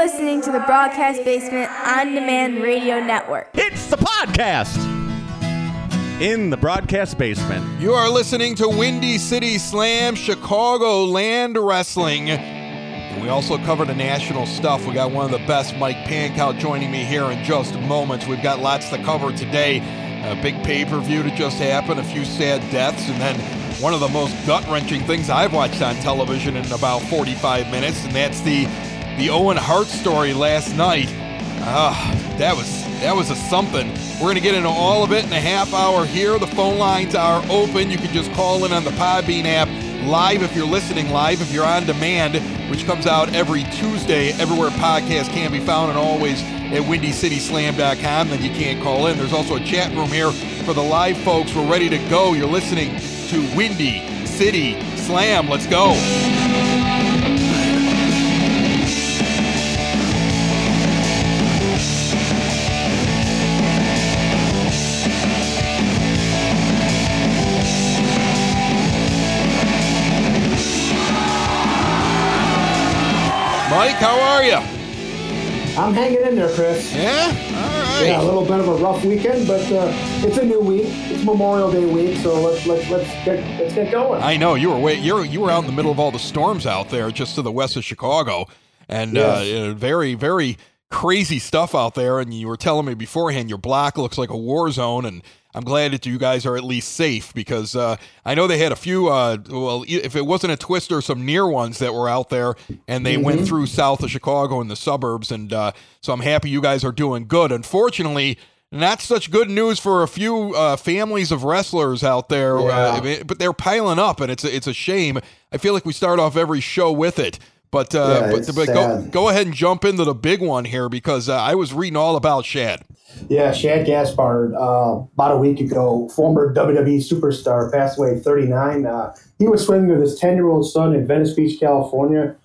listening to the Broadcast Basement On Demand Radio Network. It's the podcast in the broadcast basement. You are listening to Windy City Slam Chicago Land Wrestling. And we also cover the national stuff. We got one of the best, Mike Pankow, joining me here in just moments. We've got lots to cover today. A big pay per view to just happen, a few sad deaths, and then one of the most gut wrenching things I've watched on television in about 45 minutes, and that's the the Owen Hart story last night. Ah, that was that was a something. We're gonna get into all of it in a half hour here. The phone lines are open. You can just call in on the Podbean app live if you're listening live, if you're on demand, which comes out every Tuesday everywhere podcasts can be found, and always at WindyCitySlam.com. Then you can't call in. There's also a chat room here for the live folks. We're ready to go. You're listening to Windy City Slam. Let's go. Mike, how are you? I'm hanging in there, Chris. Yeah? All right. Yeah, a little bit of a rough weekend, but uh, it's a new week. It's Memorial Day week, so let's let's let's get let's get going. I know you were way, you're you were out in the middle of all the storms out there, just to the west of Chicago, and uh, Yes. uh, very very crazy stuff out there. And you were telling me beforehand your block looks like a war zone, and I'm glad that you guys are at least safe because uh, I know they had a few. Uh, well, if it wasn't a twister, some near ones that were out there, and they went through south of Chicago in the suburbs, and uh, so I'm happy you guys are doing good. Unfortunately. Not such good news for a few uh, families of wrestlers out there, uh, Yeah. But they're piling up, and it's a, it's a shame. I feel like we start off every show with it, but uh, Yeah, but, but go go ahead and jump into the big one here because uh, I was reading all about Shad. Yeah, Shad Gaspard, uh, about a week ago, former WWE superstar, passed away at 39. Uh, he was swimming with his 10 year old son in Venice Beach, California,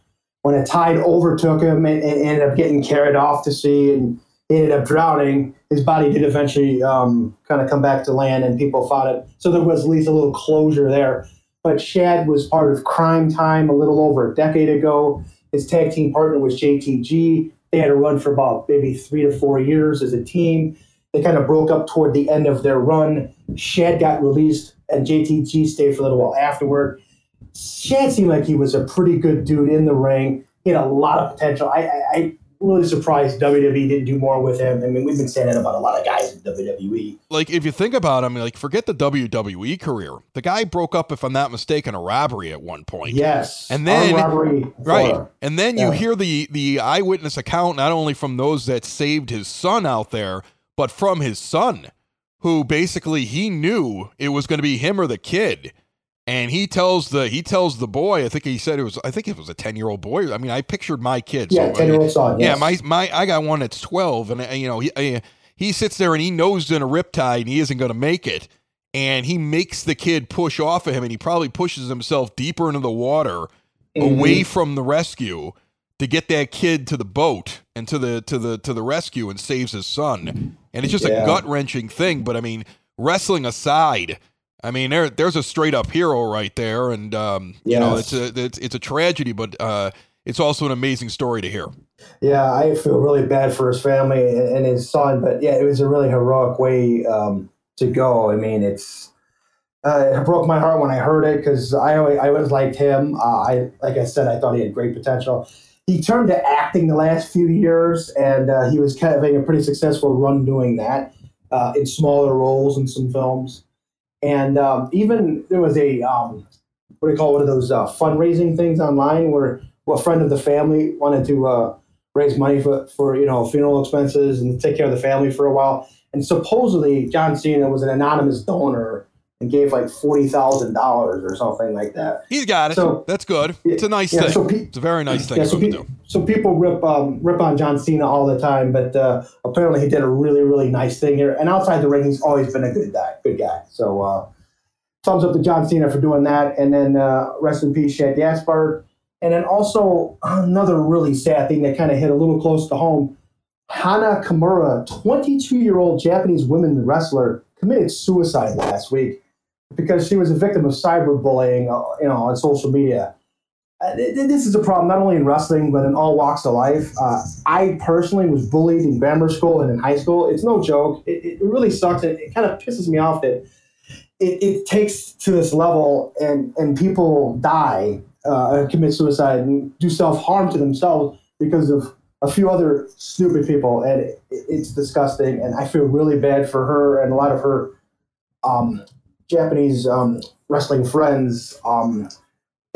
when a tide overtook him and, and ended up getting carried off to sea and ended up drowning. His body did eventually um, kind of come back to land and people fought it. So there was at least a little closure there. But Shad was part of Crime Time a little over a decade ago. His tag team partner was JTG. They had a run for about maybe three to four years as a team. They kind of broke up toward the end of their run. Shad got released, and JTG stayed for a little while afterward. Shad seemed like he was a pretty good dude in the ring. He had a lot of potential. I, I, I really surprised WWE didn't do more with him. I mean, we've been saying that about a lot of guys in. WWE. Like if you think about him, like forget the WWE career. The guy broke up, if I'm not mistaken, a robbery at one point. Yes, And then- robbery, Right. And then you Yeah. hear the the eyewitness account not only from those that saved his son out there, but from his son, who basically he knew it was going to be him or the kid. And he tells the he tells the boy, I think he said it was I think it was a 10-year-old boy. I mean, I pictured my kid. Yeah, so, ten year old son. yeah, yes. my my I got one that's 12 and you know, he he sits there and he knows in a riptide and he isn't going to make it. And he makes the kid push off of him and he probably pushes himself deeper into the water Mm-hmm. away from the rescue to get that kid to the boat and to the to the to the rescue and saves his son. And it's just a gut wrenching thing. But I mean, wrestling aside, I mean there there's a straight up hero right there, and um, you know it's a it's, it's a tragedy, but uh, it's also an amazing story to hear. Yeah, I feel really bad for his family and and his son, but yeah, it was a really heroic way um, to go. I mean, it's uh, it broke my heart when I heard it because I always, I always liked him. Uh, I like I said, I thought he had great potential. He turned to acting the last few years, and uh, he was kind of having a pretty successful run doing that uh, in smaller roles in some films. And um, even there was a um, what do you call one of those uh, fundraising things online where a friend of the family wanted to uh, raise money for, for you know funeral expenses and take care of the family for a while. And supposedly John Cena was an anonymous donor and gave like forty thousand dollars or something like that. He's got it. So- That's good. It's a nice Yeah, thing. so pe- it's a very nice thing Yeah, so, pe- to do. so people rip um, rip on John Cena all the time, but uh, apparently he did a really really nice thing here. And outside the ring, he's always been a good guy. Good guy. So uh, thumbs up to John Cena for doing that. And then uh, rest in peace, Shad Gaspard. And then also another really sad thing that kind of hit a little close to home. Hana Kimura, 22 year old Japanese women wrestler, committed suicide last week because she was a victim of cyberbullying, uh, you know, on social media. uh, th- th- this is a problem not only in wrestling but in all walks of life. Uh, I personally was bullied in grammar school and in high school. It's no joke. It, it really sucks. It, it kind of pisses me off that it, it takes to this level and and people die, uh, commit suicide, and do self harm to themselves because of a few other stupid people, and it, it's disgusting. And I feel really bad for her and a lot of her um, Japanese um, wrestling friends. Um,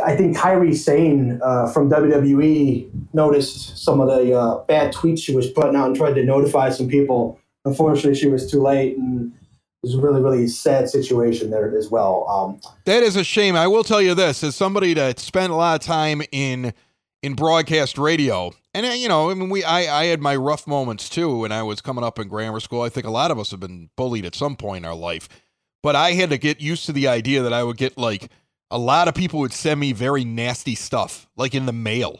I think Kairi Sane uh, from WWE noticed some of the uh, bad tweets she was putting out and tried to notify some people. Unfortunately, she was too late, and it was a really, really sad situation there as well. Um, That is a shame. I will tell you this: as somebody that spent a lot of time in in broadcast radio, and uh, you know, I mean, we I I had my rough moments too when I was coming up in grammar school. I think a lot of us have been bullied at some point in our life, but I had to get used to the idea that I would get like a lot of people would send me very nasty stuff, like in the mail.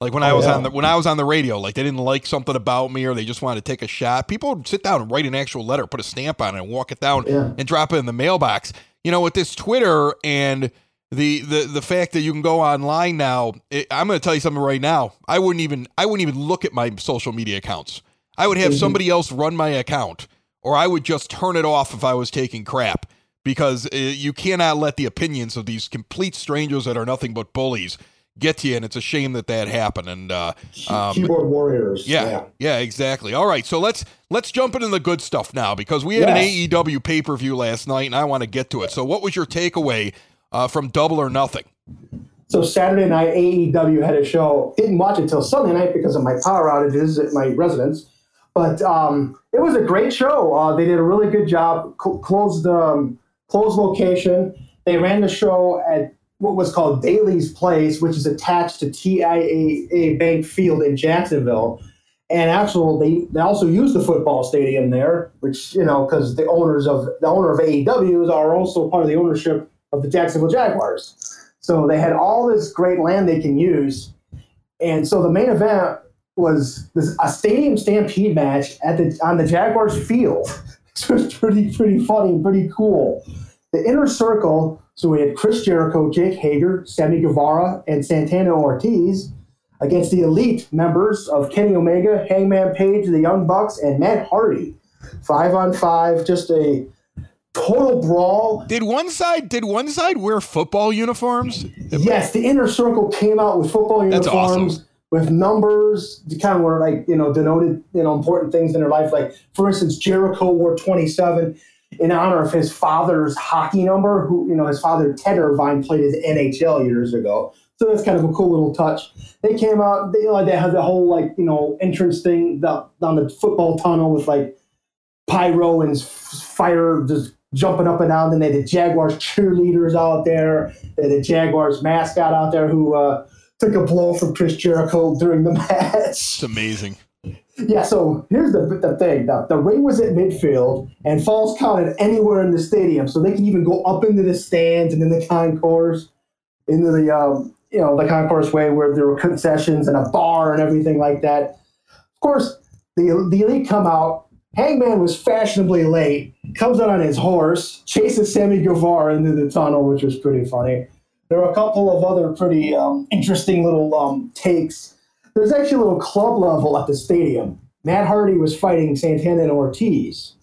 Like when I Oh, was yeah. on the when I was on the radio, like they didn't like something about me or they just wanted to take a shot. People would sit down and write an actual letter, put a stamp on it, and walk it down Yeah. and drop it in the mailbox. You know, with this Twitter and the the the fact that you can go online now, it, I'm going to tell you something right now. I wouldn't even I wouldn't even look at my social media accounts. I would have Mhm. somebody else run my account, or I would just turn it off if I was taking crap because uh, you cannot let the opinions of these complete strangers that are nothing but bullies get to you, and it's a shame that that happened. And uh, um, keyboard warriors. yeah, yeah, exactly. All right, so let's let's jump into the good stuff now because we had Yes. an AEW pay per view last night, and I want to get to it. So, what was your takeaway uh, from Double or Nothing? So Saturday night, AEW had a show. Didn't watch it till Sunday night because of my power outages at my residence. But um, it was a great show. Uh, they did a really good job. Cl- closed um, closed location. They ran the show at what was called Daly's Place, which is attached to TIAA Bank Field in Jacksonville. And actually, they, they also use the football stadium there, which you know, because the owners of the owner of AEW are also part of the ownership of the Jacksonville Jaguars. So they had all this great land they can use. And so the main event was this, a stadium stampede match at the on the Jaguars field. It was pretty pretty funny and pretty cool. The inner circle, so we had Chris Jericho, Jake Hager, Sammy Guevara, and Santana Ortiz against the elite members of Kenny Omega, Hangman Page, the Young Bucks, and Matt Hardy. Five on five, just a total brawl. Did one side did one side wear football uniforms? Yes, the inner circle came out with football uniforms. That's awesome. With numbers kind of were like you know denoted you know important things in their life. Like for instance, Jericho wore twenty seven in honor of his father's hockey number. Who you know his father Ted Irvine played his NHL years ago. So that's kind of a cool little touch. They came out. They like they had the whole like you know entrance thing down the football tunnel with like pyro and fire just jumping up and down. Then they had the Jaguars cheerleaders out there. They had the Jaguars mascot out there who uh, took a blow from Chris Jericho during the match. It's amazing. Yeah, so here's the, the thing. The, the ring was at midfield and falls counted anywhere in the stadium. So they can even go up into the stands and in the concourse, into the, um, you know, the concourse way where there were concessions and a bar and everything like that. Of course, the, the elite come out. Hangman was fashionably late, comes out on his horse, chases Sammy Guevara into the tunnel, which was pretty funny. There are a couple of other pretty um, interesting little um, takes. There's actually a little club level at the stadium. Matt Hardy was fighting Santana and Ortiz.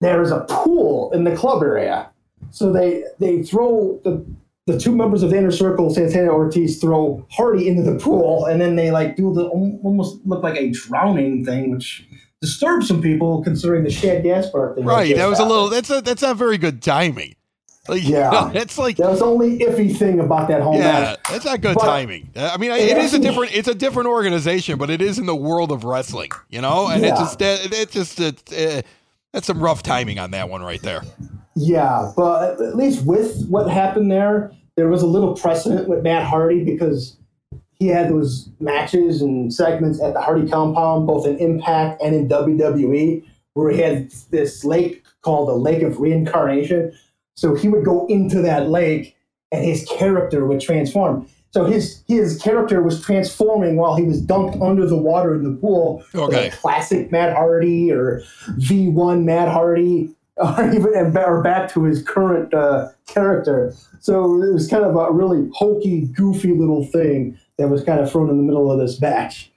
There is a pool in the club area. So they they throw the the two members of the inner circle, Santana and Ortiz, throw Hardy into the pool, and then they like do the almost look like a drowning thing, which disturbed some people considering the Shad Gaspard thing. Right. That was a little. That's a that's not very good timing. Like, you Yeah. know, that's like That was the only iffy thing about that whole yeah, match. that's not good But- timing. I mean, It it is a different. It's a different organization, but it is in the world of wrestling. You know, and Yeah. it's just that it's just it, uh, that's some rough timing on that one right there. Yeah, but at least with what happened there, there was a little precedent with Matt Hardy because he had those matches and segments at the Hardy compound, both in Impact and in WWE, where he had this lake called the Lake of Reincarnation. So he would go into that lake and his character would transform. So his his character was transforming while he was dunked under the water in the pool. Okay. Like classic Matt Hardy or V1 Matt Hardy or even or back to his current uh, character. So it was kind of a really hokey, goofy little thing that was kind of thrown in the middle of this batch.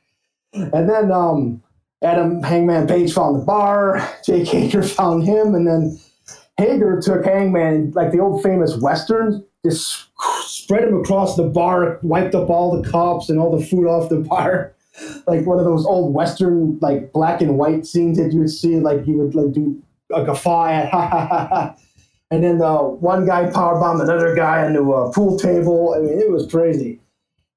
And then um, Adam Hangman Page found the bar, Jake Hager found him, and then Hager took Hangman, like the old famous Westerns, just spread him across the bar, wiped up all the cups and all the food off the bar. Like one of those old Western, like black and white scenes that you would see, like he would like do a guffaw at. And then the one guy powerbombed another guy into a pool table. I mean, it was crazy.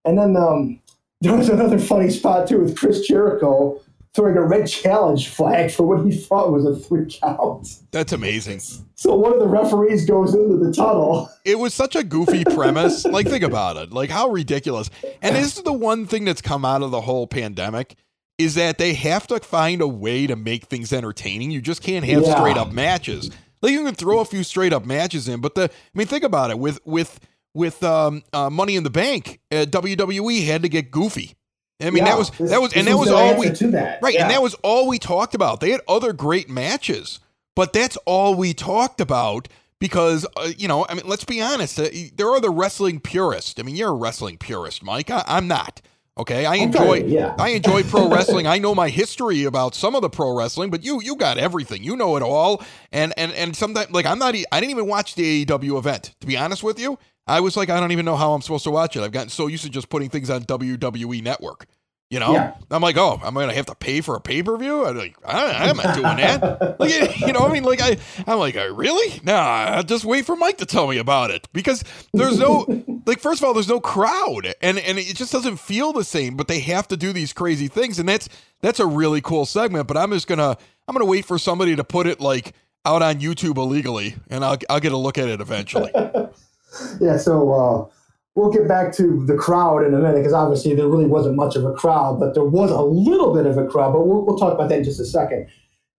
And then um, there was another funny spot too with Chris Jericho throwing a red challenge flag for what he thought was a three count. That's amazing. So one of the referees goes into the tunnel. It was such a goofy premise. like, think about it. Like, how ridiculous. And this is the one thing that's come out of the whole pandemic is that they have to find a way to make things entertaining. You just can't have Yeah. straight up matches. Like you can throw a few straight up matches in, but the I mean, think about it with with with um, uh, Money in the Bank, uh, WWE had to get goofy. I mean, Yeah, that was this- that was and that was all we to that. right, Yeah. and that was all we talked about. They had other great matches, but that's all we talked about because uh, you know, I mean, let's be honest. Uh, there are the wrestling purists. I mean, you're a wrestling purist, Mike. I, I'm not. Okay, I enjoy. to- yeah. I enjoy pro wrestling. I know my history about some of the pro wrestling, but you you got everything. You know it all. And and and sometimes like I'm not. I didn't even watch the AEW event. To be honest with you, I was like, I don't even know how I'm supposed to watch it. I've gotten so used to just putting things on WWE Network. You know, Yeah. I'm like, oh, I'm gonna have to pay for a pay per view. I'm like, I, I'm not doing that. like, you know, I mean, like, I, I'm like, uh, really? Nah, I'll just wait for Mike to tell me about it because there's no, like, first of all, there's no crowd, and and it just doesn't feel the same. But they have to do these crazy things, and that's that's a really cool segment. But I'm just gonna, I'm gonna wait for somebody to put it like out on YouTube illegally, and I'll I'll get a look at it eventually. Yeah, so uh, we'll get back to the crowd in a minute because obviously there really wasn't much of a crowd, but there was a little bit of a crowd. But we'll, we'll talk about that in just a second.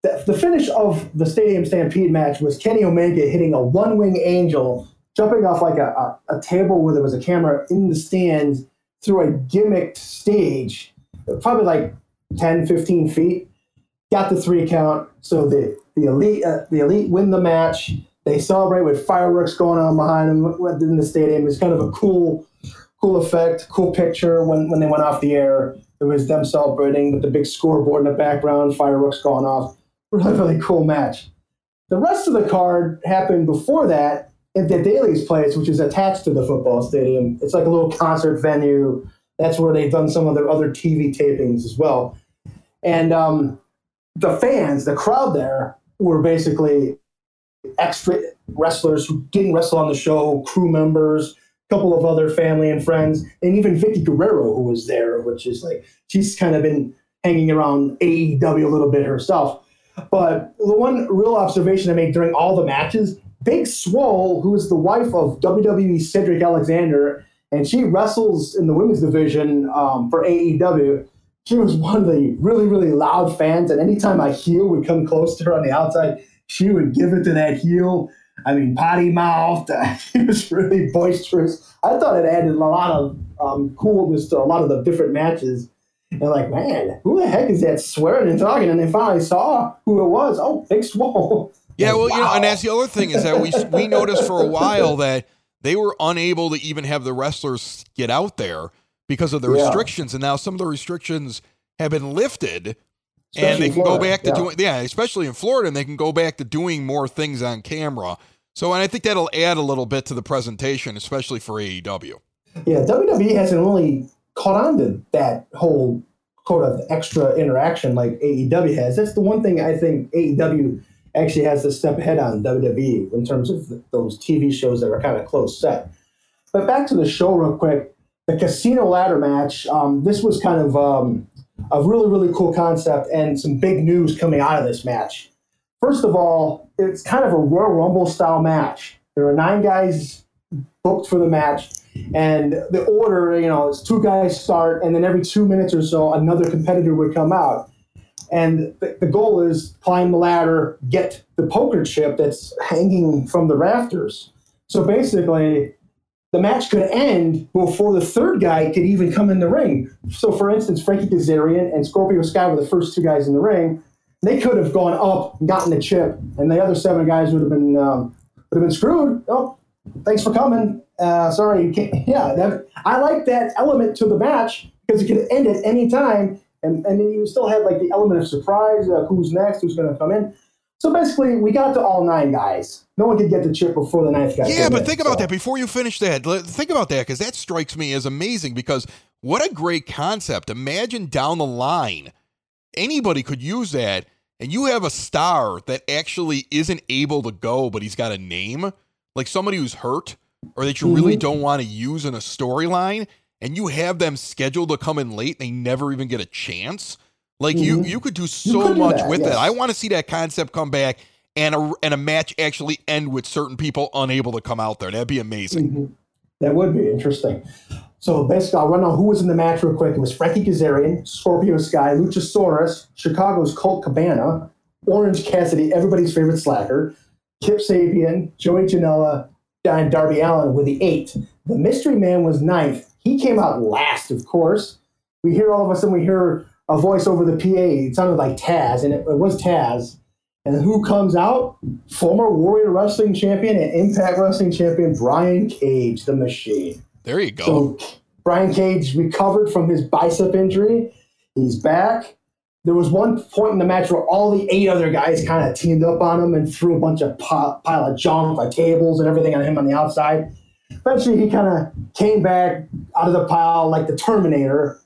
The, the finish of the Stadium Stampede match was Kenny Omega hitting a one wing angel, jumping off like a, a, a table where there was a camera in the stands through a gimmicked stage, probably like 10, 15 feet. Got the three count. So the, the elite uh, the elite win the match. They celebrate with fireworks going on behind them within the stadium. It's kind of a cool, cool effect, cool picture when, when they went off the air. It was them celebrating with the big scoreboard in the background, fireworks going off. Really, really cool match. The rest of the card happened before that at the Daly's place, which is attached to the football stadium. It's like a little concert venue. That's where they've done some of their other TV tapings as well. And um, the fans, the crowd there, were basically extra wrestlers who didn't wrestle on the show, crew members, a couple of other family and friends, and even Vickie Guerrero, who was there, which is like she's kind of been hanging around AEW a little bit herself. But the one real observation I made during all the matches, Big Swole, who is the wife of WWE Cedric Alexander, and she wrestles in the women's division um, for AEW. She was one of the really, really loud fans, and anytime a heel would come close to her on the outside, she would give it to that heel. I mean, potty mouthed. she was really boisterous. I thought it added a lot of um, coolness to a lot of the different matches. And like, man, who the heck is that swearing and talking? And they finally saw who it was. Oh, Big Swole. Yeah, well, you know, and that's the other thing is that we we noticed for a while that they were unable to even have the wrestlers get out there because of the Yeah. restrictions, and now some of the restrictions have been lifted, and they can go back to yeah. doing yeah, especially in Florida, and they can go back to doing more things on camera. So, and I think that'll add a little bit to the presentation, especially for AEW. Yeah, WWE hasn't really caught on to that whole quote of extra interaction like AEW has. That's the one thing I think AEW actually has to step ahead on WWE in terms of those TV shows that are kind of close set. But back to the show real quick. The casino ladder match. Um, this was kind of um, a really really cool concept and some big news coming out of this match. First of all, it's kind of a Royal Rumble style match. There are nine guys booked for the match, and the order, you know, is two guys start, and then every two minutes or so, another competitor would come out. And the, the goal is climb the ladder, get the poker chip that's hanging from the rafters. So basically, the match could end before the third guy could even come in the ring. So, for instance, Frankie Kazarian and Scorpio Sky were the first two guys in the ring. They could have gone up, gotten the chip, and the other seven guys would have been um, would have been screwed. Oh, thanks for coming. Uh, sorry. Yeah, that, I like that element to the match because it could end at any time, and and then you still have like the element of surprise. Uh, who's next? Who's going to come in? So basically, we got to all nine guys. No one could get the chip before the ninth guy. Yeah, but in, think about so. that before you finish that. Think about that because that strikes me as amazing because what a great concept. Imagine down the line, anybody could use that, and you have a star that actually isn't able to go, but he's got a name, like somebody who's hurt or that you really Mhm. don't want to use in a storyline, and you have them scheduled to come in late, they never even get a chance. Like you, Mhm. you could do so could do much that, with yes. that. I want to see that concept come back and a and a match actually end with certain people unable to come out there. That'd be amazing. Mhm. That would be interesting. So basically, I'll run on who was in the match real quick. It was Frankie Kazarian, Scorpio Sky, Luchasaurus, Chicago's Colt Cabana, Orange Cassidy, everybody's favorite slacker, Kip Sabian, Joey Janela, and Darby Allin with the eight. The Mystery Man was ninth. He came out last, of course. We hear all of a sudden we hear a voice over the PA. It sounded like Taz, and it, it was Taz. And who comes out? Former Warrior Wrestling Champion and Impact Wrestling Champion Brian Cage, the Machine. There you go. So Brian Cage recovered from his bicep injury. He's back. There was one point in the match where all the eight other guys kind of teamed up on him and threw a bunch of pi- pile of junk, like tables and everything on him on the outside. Eventually, he kind of came back out of the pile like the Terminator.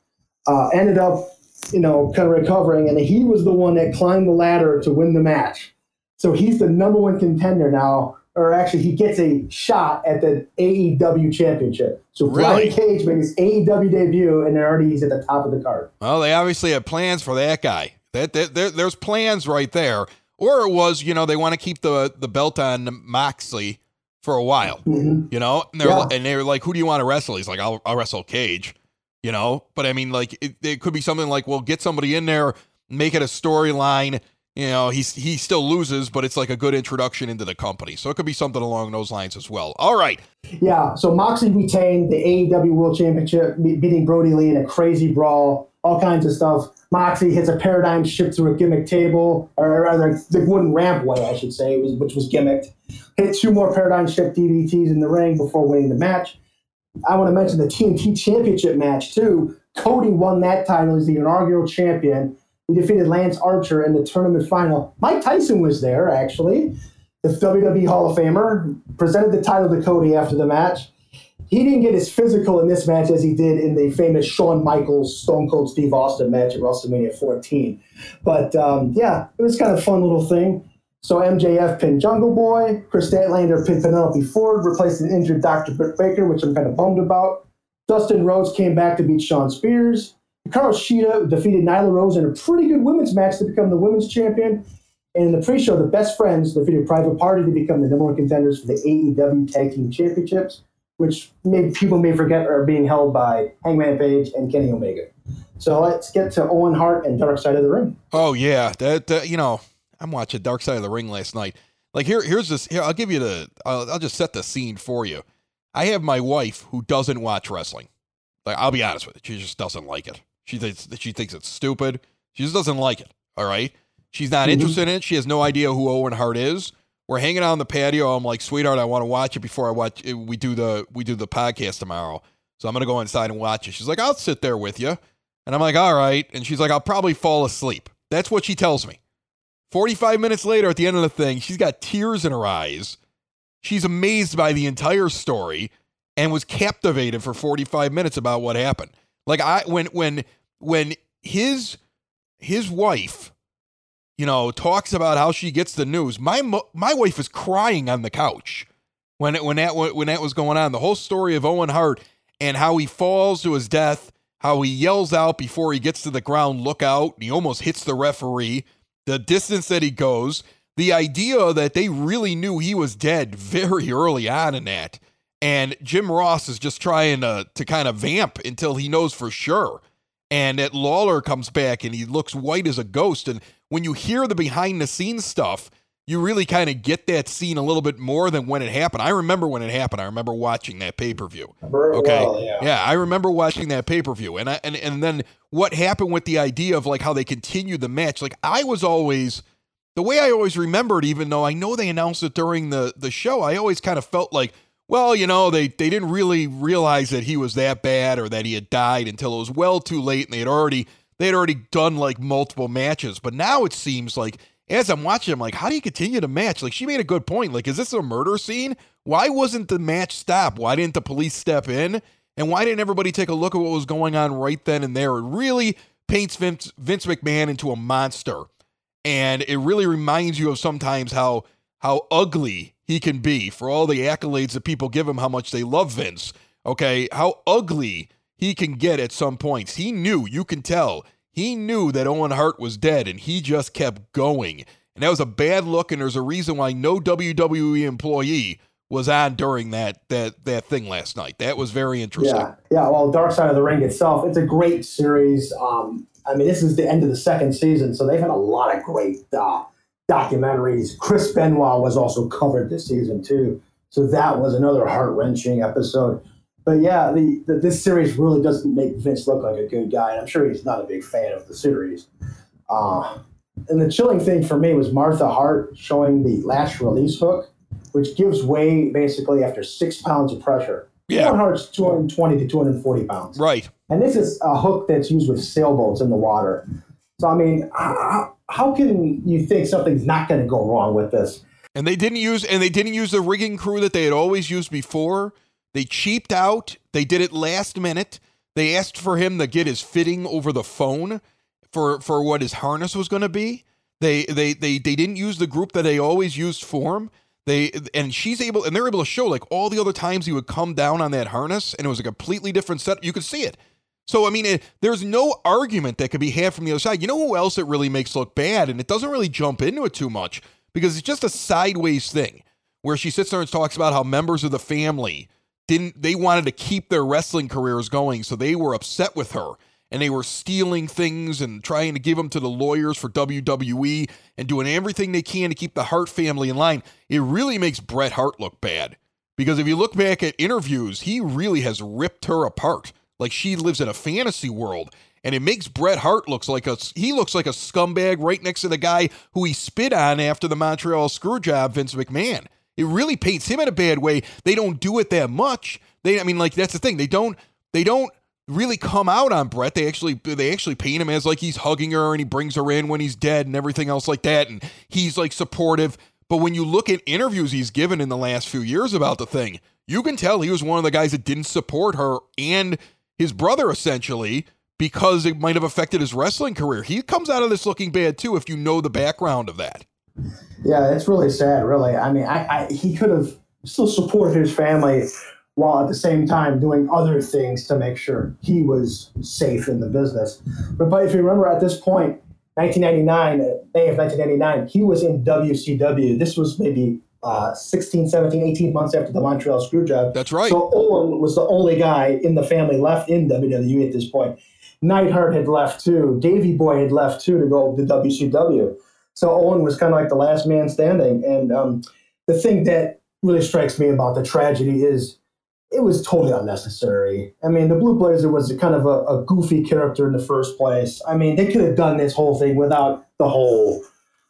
Uh, ended up, you know, kind of recovering, and he was the one that climbed the ladder to win the match. So he's the number one contender now, or actually, he gets a shot at the AEW championship. So Really? Brian Cage made his AEW debut, and already he's at the top of the card. well, they obviously have plans for that guy. That, that there, there's plans right there. Or it was, you know, they want to keep the the belt on Moxley for a while. Mhm. You know, and they're Yeah. and they're like, "Who do you want to wrestle?" He's like, "I'll, I'll wrestle Cage." You know, but I mean, like, it, it could be something like, "Well, get somebody in there, make it a storyline." You know, he's he still loses, but it's like a good introduction into the company. So it could be something along those lines as well. All right, Yeah, so Moxley retained the AEW World Championship, beating Brodie Lee in a crazy brawl, all kinds of stuff. Moxley hits a paradigm shift through a gimmick table, or rather, the wooden rampway, I should say, which was gimmicked. Hit two more paradigm shift DDTs in the ring before winning the match. I want to mention the TNT Championship match, too. Cody won that title as the inaugural champion. He defeated Lance Archer in the tournament final. Mike Tyson was there, actually the WWE Hall of Famer, presented the title to Cody after the match. He didn't get as physical in this match as he did in the famous Shawn Michaels Stone Cold Steve Austin match at WrestleMania 14. But um, yeah, it was kind of a fun little thing. So MJF pinned Jungle Boy, Kris Statlander pinned Penelope Ford, replaced an injured Dr. Britt Baker, which I'm kind of bummed about. Dustin Rhodes came back to beat Shawn Spears. Hikaru Shida defeated Nyla Rose in a pretty good women's match to become the women's champion. And in the pre-show, the best friends defeated Private Party to become the number one contenders for the AEW Tag Team Championships, which may, people may forget are being held by Hangman Page and Kenny Omega. So let's get to Owen Hart and Dark Side of the Ring. Oh yeah, that, that you know, I'm watching Dark Side of the Ring last night. Like here, here's this. Here, I'll give you the. I'll, I'll just set the scene for you. I have my wife who doesn't watch wrestling. Like I'll be honest with you, she just doesn't like it. She thinks she thinks it's stupid. She just doesn't like it. All right. She's not Mhm. interested in it. She has no idea who Owen Hart is. We're hanging out on the patio. I'm like, sweetheart, I want to watch it before I watch. We do the we do the podcast tomorrow. So I'm gonna go inside and watch it. She's like, I'll sit there with you. And I'm like, all right. And she's like, I'll probably fall asleep. That's what she tells me. 45 minutes later, at the end of the thing, she's got tears in her eyes. She's amazed by the entire story and was captivated for 45 minutes about what happened. Like I when when when his his wife you know talks about how she gets the news, my my wife is crying on the couch when it, when that when that was going on. The whole story of Owen Hart and how he falls to his death, how he yells out before he gets to the ground, "Look out!" He almost hits the referee. The distance that he goes, the idea that they really knew he was dead very early on in that, and Jim Ross is just trying to to kind of vamp until he knows for sure. And that Lawler comes back and he looks white as a ghost. And when you hear the behind the scenes stuff, you really kind of get that scene a little bit more than when it happened. I remember when it happened. I remember watching that pay per view. Okay, well, yeah. I remember watching that pay per view, and I, and and then what happened with the idea of like how they continued the match. Like I was always the way I always remembered, even though I know they announced it during the the show. I always kind of felt like, well, you know, they they didn't really realize that he was that bad or that he had died until it was well too late, and they had already they had already done like multiple matches. But now it seems like as I'm watching, I'm like, how do you continue to match? Like she made a good point. Like, is this a murder scene? Why wasn't the match stopped? Why didn't the police step in? And why didn't everybody take a look at what was going on right then and there? It really paints Vince, Vince McMahon into a monster. And it really reminds you of sometimes how how ugly he can be for all the accolades that people give him, how much they love Vince. Okay, how ugly he can get at some points. He knew, you can tell, he knew that Owen Hart was dead and he just kept going. And that was a bad look, and there's a reason why no WWE employee was on during that that that thing last night. That was very interesting. Yeah, yeah. Well, Dark Side of the Ring itself, it's a great series. Um, I mean, this is the end of the second season, so they've had a lot of great uh, documentaries. Chris Benoit was also covered this season too, so that was another heart wrenching episode. But yeah, the, the, this series really doesn't make Vince look like a good guy, and I'm sure he's not a big fan of the series. Uh, and the chilling thing for me was Martha Hart showing the last release hook, which gives way basically after six pounds of pressure. Yeah. Hart's 220 to 240 pounds. Right. And this is a hook that's used with sailboats in the water. So, I mean, how, how can you think something's not going to go wrong with this? And they didn't use and they didn't use the rigging crew that they had always used before. They cheaped out. They did it last minute. They asked for him to get his fitting over the phone for for what his harness was going to be. They they they they didn't use the group that they always used for him. They and she's able and they're able to show like all the other times he would come down on that harness and it was a completely different set. You could see it. So I mean, it, there's no argument that could be had from the other side. You know who else it really makes look bad, and it doesn't really jump into it too much because it's just a sideways thing where she sits there and talks about how members of the family didn't they wanted to keep their wrestling careers going, so they were upset with her and they were stealing things and trying to give them to the lawyers for WWE and doing everything they can to keep the Hart family in line. It really makes Bret Hart look bad because if you look back at interviews, he really has ripped her apart. Like she lives in a fantasy world. And it makes Bret Hart looks like a he looks like a scumbag right next to the guy who he spit on after the Montreal Screwjob, Vince McMahon. It really paints him in a bad way. They don't do it that much. They, I mean, like that's the thing. They don't, they don't really come out on Bret. They actually, they actually paint him as like he's hugging her and he brings her in when he's dead and everything else like that. And he's like supportive. But when you look at interviews he's given in the last few years about the thing, you can tell he was one of the guys that didn't support her and his brother essentially because it might have affected his wrestling career. He comes out of this looking bad too if you know the background of that. Yeah, it's really sad, really. I mean, I, I he could have still supported his family while at the same time doing other things to make sure he was safe in the business. But, but if you remember at this point, 1999, uh, May of 1999, he was in WCW. This was maybe uh, 16, 17, 18 months after the Montreal Screwjob. That's right. So Owen was the only guy in the family left in WWE at this point. Neidhart had left too. Davey Boy had left too to go to WCW. So Owen was kind of like the last man standing. And um, the thing that really strikes me about the tragedy is it was totally unnecessary. I mean, the Blue Blazer was kind of a, a goofy character in the first place. I mean, they could have done this whole thing without the whole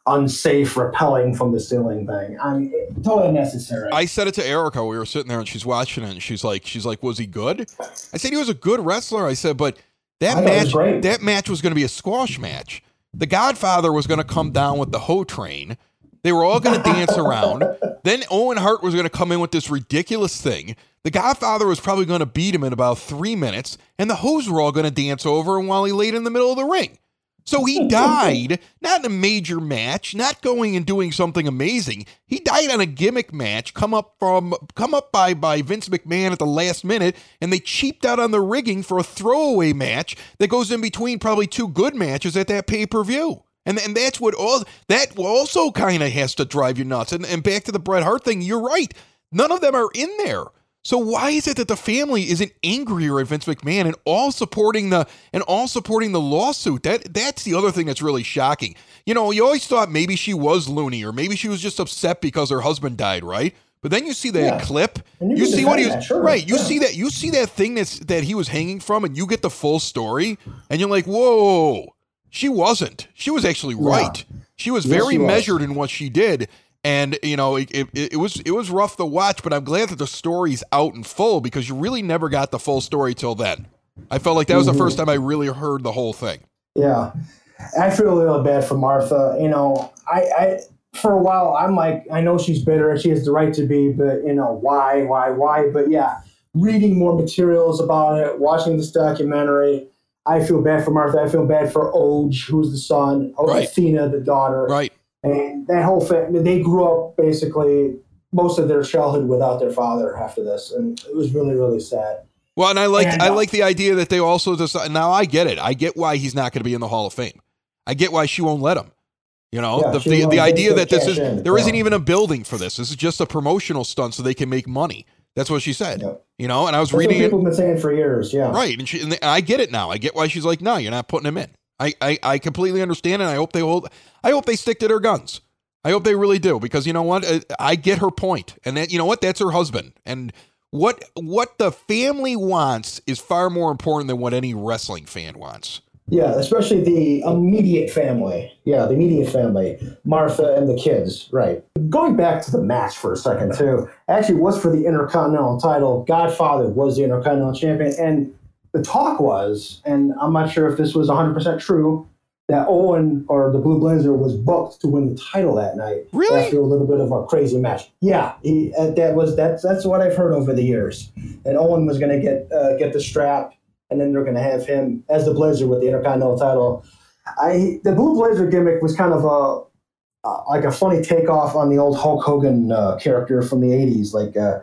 unsafe repelling from the ceiling thing. I mean, totally unnecessary. I said it to Erica. We were sitting there and she's watching it and she's like, she's like, was he good? I said he was a good wrestler. I said, but that match, that match was going to be a squash match. The Godfather was going to come down with the hoe train. They were all going to dance around. Then Owen Hart was going to come in with this ridiculous thing. The Godfather was probably going to beat him in about three minutes, and the hoes were all going to dance over him while he laid in the middle of the ring. So he died, not in a major match, not going and doing something amazing. He died on a gimmick match, come up from come up by by Vince McMahon at the last minute, and they cheaped out on the rigging for a throwaway match that goes in between probably two good matches at that pay-per-view. And, and that's what all that also kind of has to drive you nuts. And, and back to the Bret Hart thing, you're right. None of them are in there. So why is it that the family isn't angrier at Vince McMahon and all supporting the and all supporting the lawsuit? That that's the other thing that's really shocking. You know, you always thought maybe she was loony or maybe she was just upset because her husband died, right? But then you see that Yeah. clip, you you see what he was that, sure. right. You Yeah. see that you see that thing that's that he was hanging from, and you get the full story, and you're like, whoa, she wasn't. She was actually right. She was Yes, very she was. measured in what she did. And you know it, it, it was it was rough to watch, but I'm glad that the story's out in full because you really never got the full story till then. I felt like that was the Mm-hmm. first time I really heard the whole thing. Yeah, I feel a little bad for Martha. You know, I, I for a while I'm like, I know she's bitter and she has the right to be, but you know, why, why, why? But yeah, reading more materials about it, watching this documentary, I feel bad for Martha. I feel bad for Oje, who's the son, Right. Athena, the daughter, Right. And that whole family. They grew up basically most of their childhood without their father after this, and it was really, really sad. Well, and I like I uh, like the idea that they also decide. Now I get it. I get why he's not going to be in the Hall of Fame. I get why she won't let him. You know, Yeah, the, the, the idea that this is in, there isn't even a building for this. This is just a promotional stunt so they can make money. That's what she said. Yeah. You know, and I was That's reading it people have been saying for years. Yeah, right, and, she, and I get it now. I get why she's like, no, you're not putting him in. I, I I completely understand, and I hope they hold. I hope they stick to their guns. I hope they really do because you know what? Uh, I get her point, and that you know what? That's her husband, and what what the family wants is far more important than what any wrestling fan wants. Yeah, especially the immediate family. Yeah, the immediate family. Martha and the kids. Right. Going back to the match for a second, too. Actually, was for the Intercontinental title. Godfather was the Intercontinental champion. And the talk was, and I'm not sure if this was 100% true, that Owen or the Blue Blazer was booked to win the title that night. Really? After a little bit of a crazy match. Yeah, he, uh, that was that's that's what I've heard over the years. And Owen was going to get uh, get the strap and then they're going to have him as the Blazer with the Intercontinental title. I the Blue Blazer gimmick was kind of a uh, like a funny takeoff on the old Hulk Hogan uh, character from the '80s, like uh,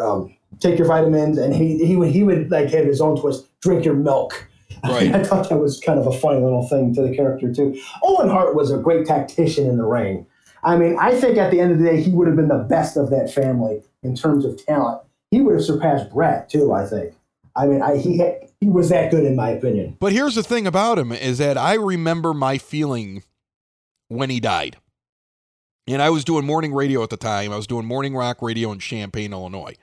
um, take your vitamins, and he he would he would like have his own twist, drink your milk. Right. I thought that was kind of a funny little thing to the character too. Owen Hart was a great tactician in the ring. I mean, I think at the end of the day, he would have been the best of that family in terms of talent. He would have surpassed Bret too. I think. I mean, I, he had, he was that good in my opinion. But here's the thing about him is that I remember my feeling when he died. And I was doing morning radio at the time. I was doing morning rock radio in Champaign, Illinois.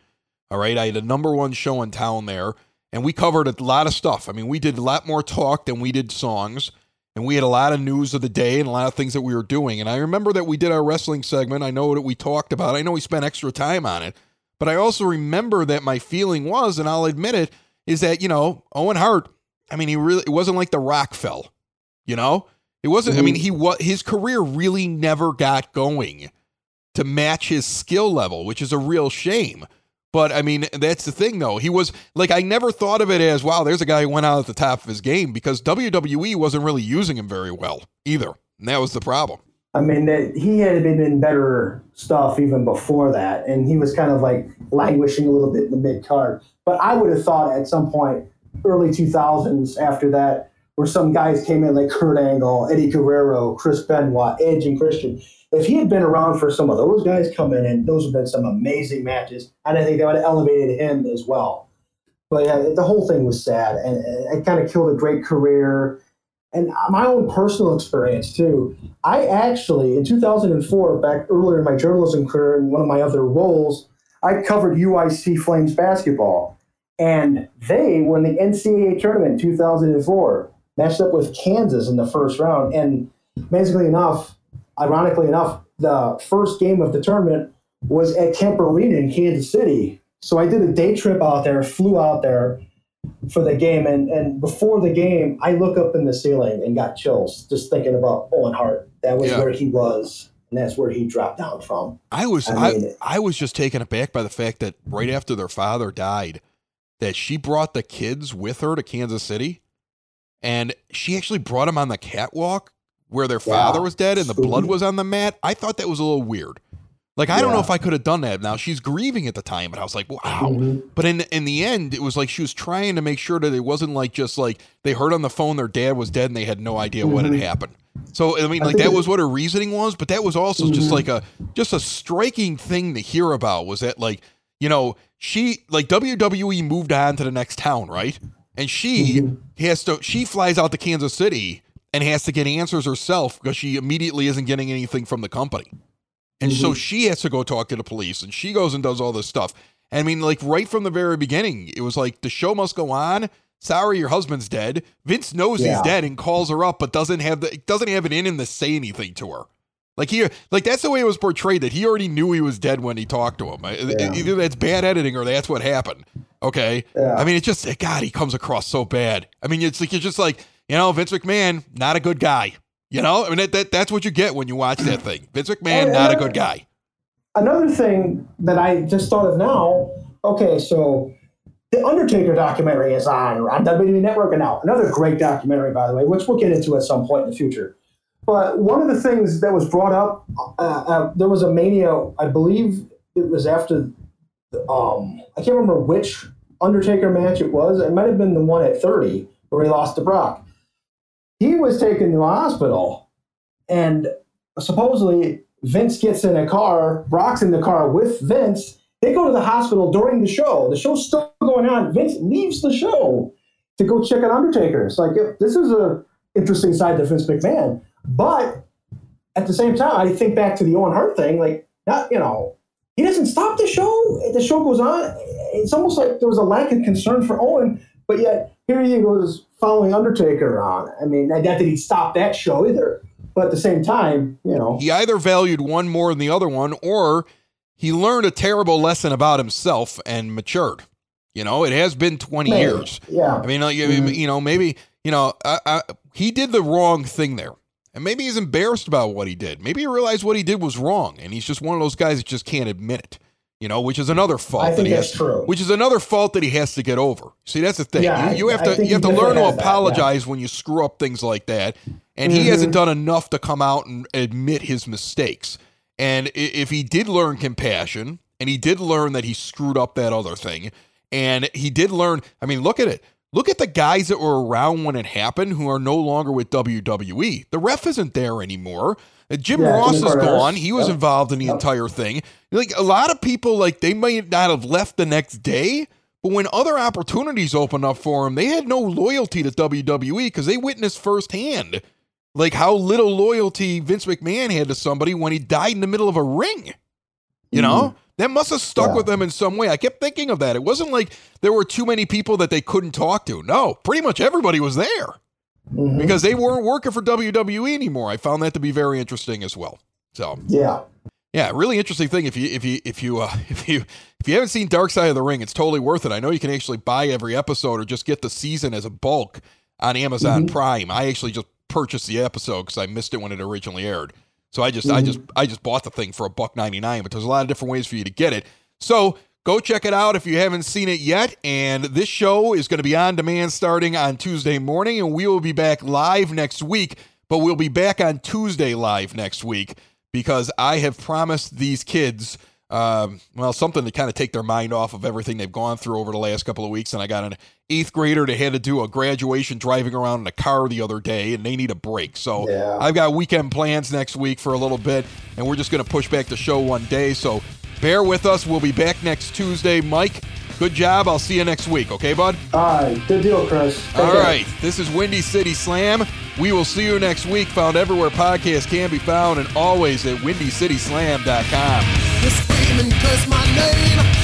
All right. I had a number one show in town there, and we covered a lot of stuff. I mean, we did a lot more talk than we did songs, and we had a lot of news of the day and a lot of things that we were doing. And I remember that we did our wrestling segment. I know that we talked about it. I know we spent extra time on it. But I also remember that my feeling was, and I'll admit it, is that, you know, Owen Hart, I mean, he really, it wasn't like The Rock fell, you know? It wasn't, I mm-hmm. mean, he was, his career really never got going to match his skill level, which is a real shame. But I mean, that's the thing though. He was like, I never thought of it as, wow, there's a guy who went out at the top of his game because WWE wasn't really using him very well either. And that was the problem. I mean, that he had been in better stuff even before that, and he was kind of like languishing a little bit in the mid card. But I would have thought at some point, early 2000s, after that, where some guys came in like Kurt Angle, Eddie Guerrero, Chris Benoit, Edge, and Christian. If he had been around for some of those guys coming in, those would have been some amazing matches, and I think that would have elevated him as well. But yeah, the whole thing was sad, and it kind of killed a great career. And uh, my own personal experience too. I actually, in 2004, back earlier in my journalism career, in one of my other roles, I covered UIC Flames basketball. And they won the NCAA tournament in 2004, matched up with Kansas in the first round. And amazingly enough, ironically enough, the first game of the tournament was at Kemp Arena in Kansas City. So I did a day trip out there, flew out there for the game. And, and before the game, I look up in the ceiling and got chills just thinking about Owen Hart. That was Yeah. where he was, and that's where he dropped down from. I was I I, I, was just taken aback by the fact that right after their father died, that she brought the kids with her to Kansas City, and she actually brought him on the catwalk where their Yeah, father was dead and the blood was on the mat. I thought that was a little weird. Like I don't know if I could have done that. Now she's grieving at the time, but I was like, wow. Mhm. But in in the end, it was like she was trying to make sure that it wasn't like just like they heard on the phone their dad was dead and they had no idea what had Mhm. happened. So I mean, I like that it- was what her reasoning was, but that was also just Mhm. like a just a striking thing to hear about was that like you know she like WWE moved on to the next town, right? And she Mm-hmm. has to she flies out to Kansas City and has to get answers herself because she immediately isn't getting anything from the company. And so Mm-hmm. she has to go talk to the police and she goes and does all this stuff. I mean, like right from the very beginning, it was like the show must go on. Sorry, your husband's dead. Vince knows he's dead and calls her up, but doesn't have the doesn't have it in him to say anything to her. Like he, like that's the way it was portrayed. That he already knew he was dead when he talked to him. Yeah. Either that's bad editing or that's what happened. Okay. Yeah. I mean, it's just God. He comes across so bad. I mean, it's like you're just like you know, Vince McMahon, not a good guy. You know, I mean, that, that that's what you get when you watch that thing. Vince McMahon, And- not a good guy. Another thing that I just thought of now. Okay, so the Undertaker documentary is on on WWE Network And now. Another great documentary, by the way, which we'll get into at some point in the future. But one of the things that was brought up, uh, uh, there was a mania. I believe it was after. Um, I can't remember which Undertaker match it was. It might have been the one at thirty where he lost to Brock. He was taken to the hospital, and supposedly Vince gets in a car. Brock's in the car with Vince. They go to the hospital during the show. The show's still going on. Vince leaves the show to go check on Undertaker. It's like this is a interesting side to Vince McMahon. But at the same time, I think back to the Owen Hart thing. Like, not you know, he doesn't stop the show. The show goes on. It's almost like there was a lack of concern for Owen, but yet here he goes following Undertaker on. I mean, not that he stopped that show either, but at the same time, you know, He either valued one more than the other one, or he learned a terrible lesson about himself and matured. You know, it has been 20 maybe. years. Yeah. I mean, like, Mhm. you know, maybe, you know, I, I, he did the wrong thing there. And maybe he's embarrassed about what he did. Maybe he realized what he did was wrong. And he's just one of those guys that just can't admit it, you know, which is another fault I that think he that's has. true. Which is another fault that he has to get over. See, that's the thing. Yeah, you, you I- have to you have to learn to has that, yeah. apologize when you screw up things like that. And he Mhm. hasn't done enough to come out and admit his mistakes. And if he did learn compassion and he did learn that he screwed up that other thing, and he did learn, I mean, look at it. Look at the guys that were around when it happened who are no longer with WWE. The ref isn't there anymore. Uh, Jim Yeah, Ross is gone. He was Yep. involved in the Yep. entire thing. Like a lot of people, like they might not have left the next day, but when other opportunities opened up for them, they had no loyalty to WWE because they witnessed firsthand like how little loyalty Vince McMahon had to somebody when he died in the middle of a ring. You know? That must have stuck Yeah. with them in some way. I kept thinking of that. It wasn't like there were too many people that they couldn't talk to. No, pretty much everybody was there Mhm. because they weren't working for WWE anymore. I found that to be very interesting as well. So, Yeah. yeah, really interesting thing. If you if you if you uh, if you if you haven't seen Dark Side of the Ring, it's totally worth it. I know you can actually buy every episode or just get the season as a bulk on Amazon Prime. I actually just purchased the episode because I missed it when it originally aired. So I just I mm-hmm. just I just bought the thing for a buck ninety nine. But there's a lot of different ways for you to get it. So go check it out if you haven't seen it yet. And this show is going to be on demand starting on Tuesday morning, and we will be back live next week. But we'll be back on Tuesday live next week because I have promised these kids, um, well, something to kind of take their mind off of everything they've gone through over the last couple of weeks. And I got an eighth grader that had to do a graduation driving around in a car the other day, and they need a break. So Yeah. I've got weekend plans next week for a little bit, and we're just going to push back the show one day. So bear with us. We'll be back next Tuesday. Mike, good job. I'll see you next week. Okay, bud? All right. Good deal, Chris. Take All care. right. This is Windy City Slam. We will see you next week. Found everywhere podcasts can be found and always at windycityslam.com. And my name.